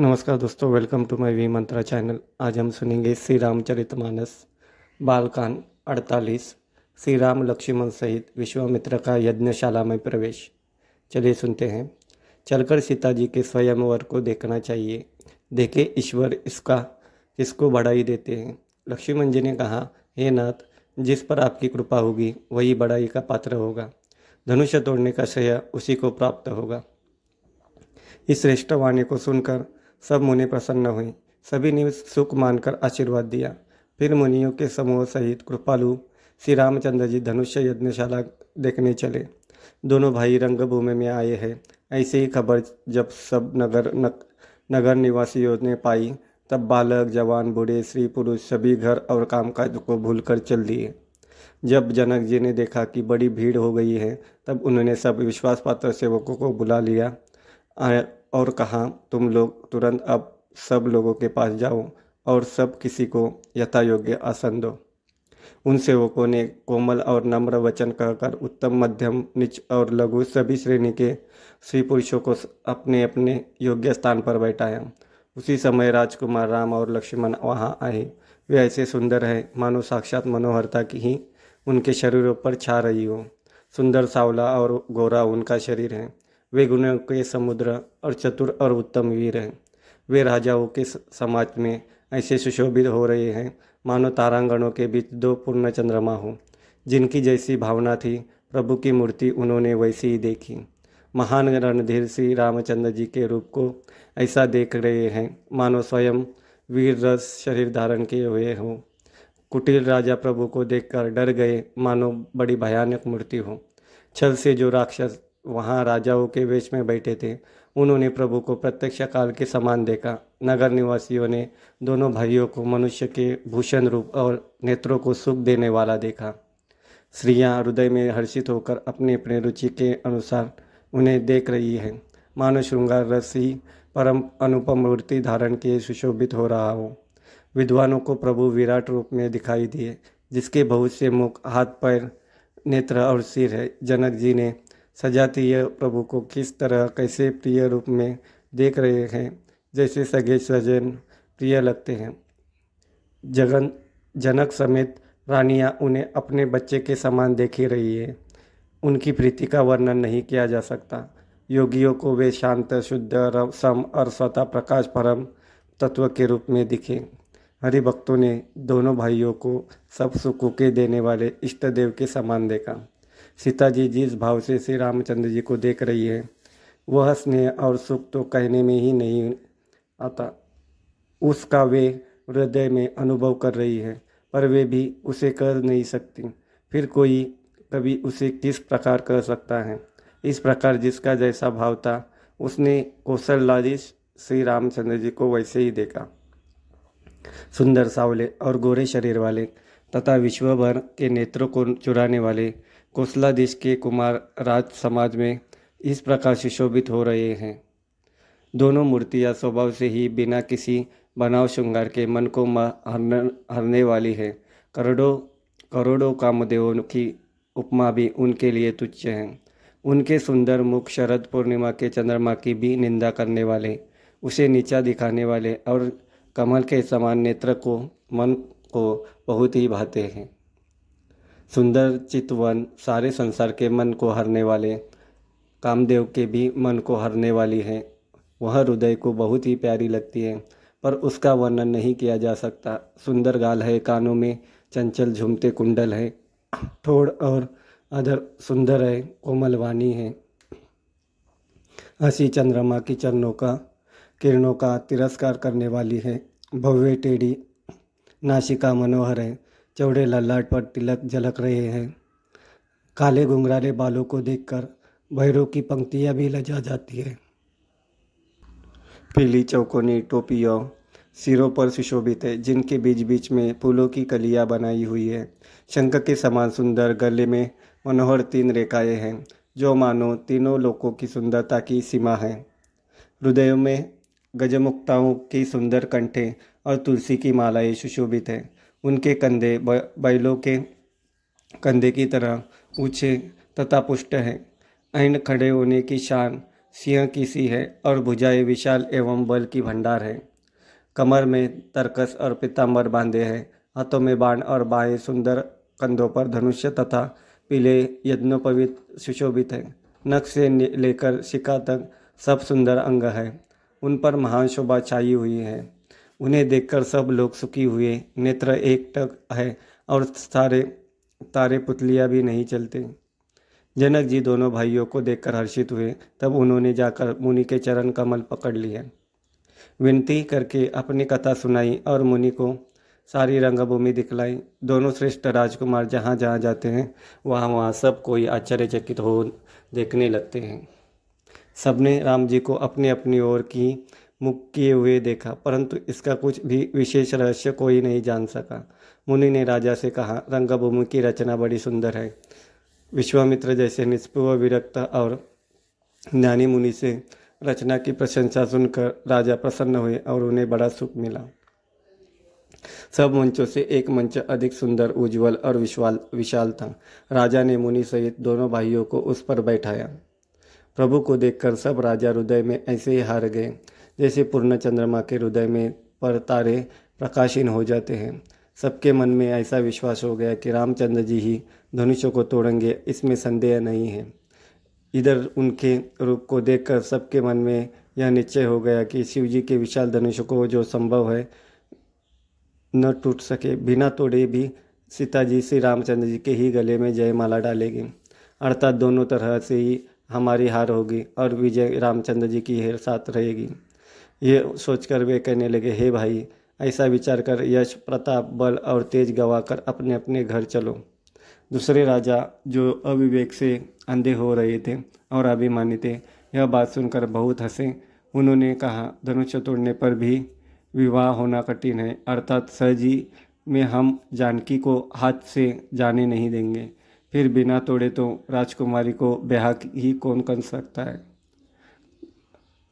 नमस्कार दोस्तों welcome to my V Mantra channel आज हम सुनेंगे श्री रामचरित मानस, बालकान अड़तालीस, श्री राम लक्ष्मण सहित विश्वामित्र का यज्ञशाला में प्रवेश। चलिए सुनते हैं। चलकर सीता जी के स्वयंवर को देखना चाहिए। देखे ईश्वर इसका, किसको बढ़ाई देते हैं। लक्ष्मण जी ने कहा, हे नाथ, जिस पर आपकी कृपा होगी, वही बढ़ाई का पात्र होगा। धनुष्य तोड़ने का श्रेय उसी को प्राप्त होगा। इस श्रेष्ठ वाणी को सुनकर सब मुनि प्रसन्न हुए सभी ने सुख मानकर आशीर्वाद दिया। फिर मुनियों के समूह सहित कृपालु श्री रामचंद्र जी धनुष्य यज्ञशाला देखने चले। दोनों भाई रंगभूमि में आए हैं। ऐसे ही खबर जब सब नगर नक, नगर निवासियों ने पाई तब बालक जवान बूढ़े स्त्री पुरुष सभी घर और कामकाज को भूलकर चल दिए। जब जनक जी ने देखा कि बड़ी भीड़ हो गई है तब उन्होंने सब विश्वास पात्र सेवकों को बुला लिया। और कहा तुम लोग तुरंत अब सब लोगों के पास जाओ और सब किसी को यथा योग्य आसन दो। उन सेवकों ने कोमल और नम्र वचन कहकर उत्तम, मध्यम, निच और लघु सभी श्रेणी के स्त्री पुरुषों को अपने अपने योग्य स्थान पर बैठाया। उसी समय राजकुमार राम और लक्ष्मण वहाँ आए। वे ऐसे सुंदर हैं, मानो साक्षात मनोहरता की ही उनके शरीरों पर छा रही हो। सुंदर, सावला और गोरा उनका शरीर है। वे गुणों के समुद्र और चतुर और उत्तम वीर हैं। वे राजाओं के समाज में ऐसे सुशोभित हो रहे हैं, मानो तारांगणों के बीच दो पूर्ण चंद्रमा हो। जिनकी जैसी भावना थी, प्रभु की मूर्ति उन्होंने वैसी ही देखी। महान रणधीर श्री रामचंद्र जी के रूप को ऐसा देख रहे हैं, मानो स्वयं वीर रस शरीर धारण किए हुए हों। कुटिल राजा प्रभु को देखकर डर गए, मानो बड़ी भयानक मूर्ति हो। छल से जो राक्षस वहाँ राजाओं के वेश में बैठे थे। उन्होंने प्रभु को प्रत्यक्ष काल के समान देखा। नगर निवासियों ने दोनों भाइयों को मनुष्य के भूषण रूप और नेत्रों को सुख देने वाला देखा। स्त्रियाँ हृदय में हर्षित होकर अपने अपने रुचि के अनुसार उन्हें देख रही हैं। मानो श्रृंगार रस ही परम अनुपम मूर्ति धारण के सुशोभित हो रहा हो। विद्वानों को प्रभु विराट रूप में दिखाई दिए, जिसके बहुत से मुख, हाथ, पैर, नेत्र और सिर है। जनक जी ने सजाती यह प्रभु को किस तरह, कैसे प्रिय रूप में देख रहे हैं, जैसे सगे सजन प्रिय लगते हैं। जगन, जनक समेत रानियाँ उन्हें अपने बच्चे के समान देखी रही है। उनकी प्रीति का वर्णन नहीं किया जा सकता। योगियों को वे शांत, शुद्ध सम और स्वतः प्रकाश परम तत्व के रूप में दिखे। हरिभक्तों ने दोनों भाइयों को सब सुखों के देने वाले इष्ट देव के समान देखा। सीता जी जिस भाव से श्री रामचंद्र जी को देख रही है, वह स्नेह और सुख तो कहने में ही नहीं आता। उसका वे हृदय में अनुभव कर रही है, पर वे भी उसे कर नहीं सकती। फिर कोई कभी उसे किस प्रकार कर सकता है? इस प्रकार जिसका जैसा भाव था, उसने कौशल्याधीश श्री रामचंद्र जी को वैसे ही देखा। सुंदर सावले और गोरे शरीर वाले तथा विश्वभर के नेत्रों को चुराने वाले देश के कुमार राज समाज में इस प्रकार सुशोभित हो रहे हैं। दोनों मूर्तियाँ स्वभाव से ही बिना किसी बनाव श्रृंगार के मन को हरने वाली है। करोड़ों करोड़ों कामदेवों की उपमा भी उनके लिए तुच्छ है। उनके सुंदर मुख शरद पूर्णिमा के चंद्रमा की भी निंदा करने वाले, उसे नीचा दिखाने वाले और कमल के समान नेत्र को मन को बहुत ही भाते हैं। सुंदर चितवन सारे संसार के मन को हरने वाले, कामदेव के भी मन को हरने वाली है। वह हृदय को बहुत ही प्यारी लगती है, पर उसका वर्णन नहीं किया जा सकता। सुंदर गाल है कानों में, चंचल झूमते कुंडल है। ठोड़ और अधर सुंदर है, कोमल वाणी है। हसी चंद्रमा की चरणों का, किरणों का तिरस्कार करने वाली है। भव्य टेढ़ी नाशिका मनोहर है। चौड़े ललाट पर तिलक झलक रहे हैं। काले घुंघराले बालों को देखकर भैरों की पंक्तियाँ भी लजा जाती है। पीली चौकोनी टोपियों, सिरों पर सुशोभित है, जिनके बीच बीच में फूलों की कलियाँ बनाई हुई है। शंख के समान सुंदर गले में मनोहर तीन रेखाएँ हैं, जो मानो तीनों लोकों की सुंदरता की सीमा है। हृदयों में गजमुक्ताओं की सुंदर कंठे और तुलसी की मालाएँ सुशोभित हैं। उनके कंधे बैलों के कंधे की तरह ऊँचे तथा पुष्ट हैं। ऐन खड़े होने की शान सिंह की सी है और भुजाएँ विशाल एवं बल की भंडार है। कमर में तरकस और पीताम्बर बांधे हैं। हाथों में बाण और बाएँ सुंदर कंधों पर धनुष्य तथा पीले यज्ञोपवित सुशोभित है। नख से लेकर शिका तक सब सुंदर अंग है। उन पर महान शोभा छाई हुई है। उन्हें देखकर सब लोग सुखी हुए। नेत्र एक टक है और सारे तारे पुतलियाँ भी नहीं चलते। जनक जी दोनों भाइयों को देखकर हर्षित हुए। तब उन्होंने जाकर मुनि के चरण कमल पकड़ लिए। विनती करके अपनी कथा सुनाई और मुनि को सारी रंगभूमि दिखलाई। दोनों श्रेष्ठ राजकुमार जहाँ जहाँ जाते हैं, वहाँ वहाँ सब कोई आश्चर्यचकित हो देखने लगते हैं। सबने राम जी को अपनी अपनी ओर की मुख किए हुए देखा, परंतु इसका कुछ भी विशेष रहस्य कोई नहीं जान सका। मुनि ने राजा से कहा, रंगभूमि की रचना बड़ी सुंदर है। विश्वामित्र जैसे निष्पुव विरक्त और ज्ञानी मुनि से रचना की प्रशंसा सुनकर राजा प्रसन्न हुए और उन्हें बड़ा सुख मिला। सब मंचों से एक मंच अधिक सुंदर, उज्जवल और विशाल विशाल था। राजा ने मुनि सहित दोनों भाइयों को उस पर बैठाया। प्रभु को देखकर सब राजा हृदय में ऐसे ही हार गए। जैसे पूर्ण चंद्रमा के हृदय में पर तारे प्रकाशीन हो जाते हैं। सबके मन में ऐसा विश्वास हो गया कि रामचंद्र जी ही धनुषों को तोड़ेंगे, इसमें संदेह नहीं है। इधर उनके रूप को देखकर सबके मन में यह निश्चय हो गया कि शिव जी के विशाल धनुष को जो संभव है, न टूट सके। बिना तोड़े भी सीता जी श्री रामचंद्र जी के ही गले में जयमाला डालेगी। अर्थात दोनों तरह से ही हमारी हार होगी और विजय रामचंद्र जी की ही साथ रहेगी। ये सोचकर वे कहने लगे, हे भाई, ऐसा विचार कर, यश, प्रताप, बल और तेज गवाकर अपने अपने घर चलो। दूसरे राजा जो अविवेक से अंधे हो रहे थे और अभिमानी थे, यह बात सुनकर बहुत हंसे। उन्होंने कहा धनुष्य तोड़ने पर भी विवाह होना कठिन है, अर्थात सहजी में हम जानकी को हाथ से जाने नहीं देंगे। फिर बिना तोड़े तो राजकुमारी को ब्याह ही कौन कर सकता है?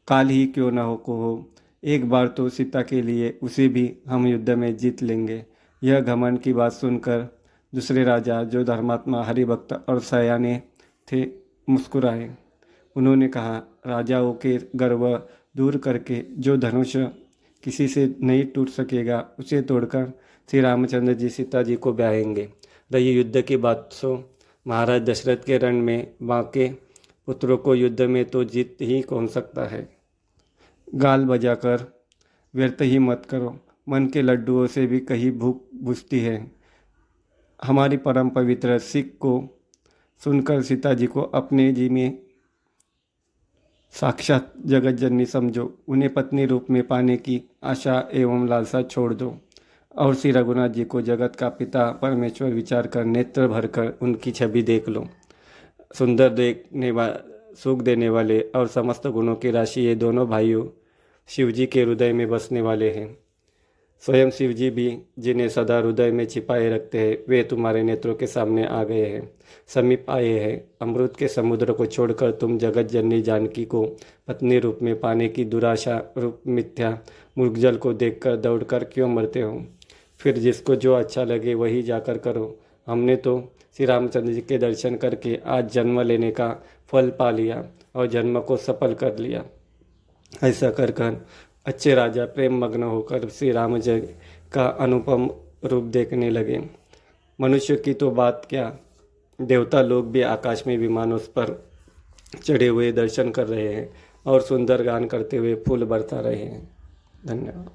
काल ही क्यों न हो को हो एक बार तो सीता के लिए उसे भी हम युद्ध में जीत लेंगे। यह घमंड की बात सुनकर दूसरे राजा, जो धर्मात्मा, हरिभक्त और सयाने थे, मुस्कुराए। उन्होंने कहा, राजाओं के गर्व दूर करके जो धनुष किसी से नहीं टूट सकेगा, उसे तोड़कर श्री रामचंद्र जी, सीता जी को ब्याहेंगे। रही युद्ध की बात सो, महाराज दशरथ के रण में बाके पुत्रों को युद्ध में तो जीत ही कौन सकता है? गाल बजाकर, व्यर्थ ही मत करो। मन के लड्डुओं से भी कहीं भूख बुझती है। हमारी परम पवित्र सिख को सुनकर सीता जी को अपने जी में साक्षात जगत जननी समझो। उन्हें पत्नी रूप में पाने की आशा एवं लालसा छोड़ दो और श्री रघुनाथ जी को जगत का पिता परमेश्वर विचार कर नेत्र भरकर उनकी छवि देख लो। सुंदर देखने सुख देने वाले और समस्त गुणों की राशि ये दोनों भाइयों शिव जी के हृदय में बसने वाले हैं। स्वयं शिव जी भी जिन्हें सदा हृदय में छिपाए रखते हैं, वे तुम्हारे नेत्रों के सामने आ गए हैं। समीप आए हैं। अमृत के समुद्र को छोड़कर तुम जगत जननी जानकी को पत्नी रूप में पाने की दुराशा रूप मिथ्या मुर्गजल को देखकर दौड़कर क्यों मरते हो? फिर जिसको जो अच्छा लगे वही जाकर करो। हमने तो श्री रामचंद्र जी के दर्शन करके आज जन्म लेने का फल पा लिया और जन्म को सफल कर लिया। ऐसा कर कर अच्छे राजा प्रेम मग्न होकर श्री राम जय का अनुपम रूप देखने लगे। मनुष्य की तो बात क्या? देवता लोग भी आकाश में विमानों पर चढ़े हुए दर्शन कर रहे हैं और सुंदर गान करते हुए फूल बरसा रहे हैं। धन्यवाद।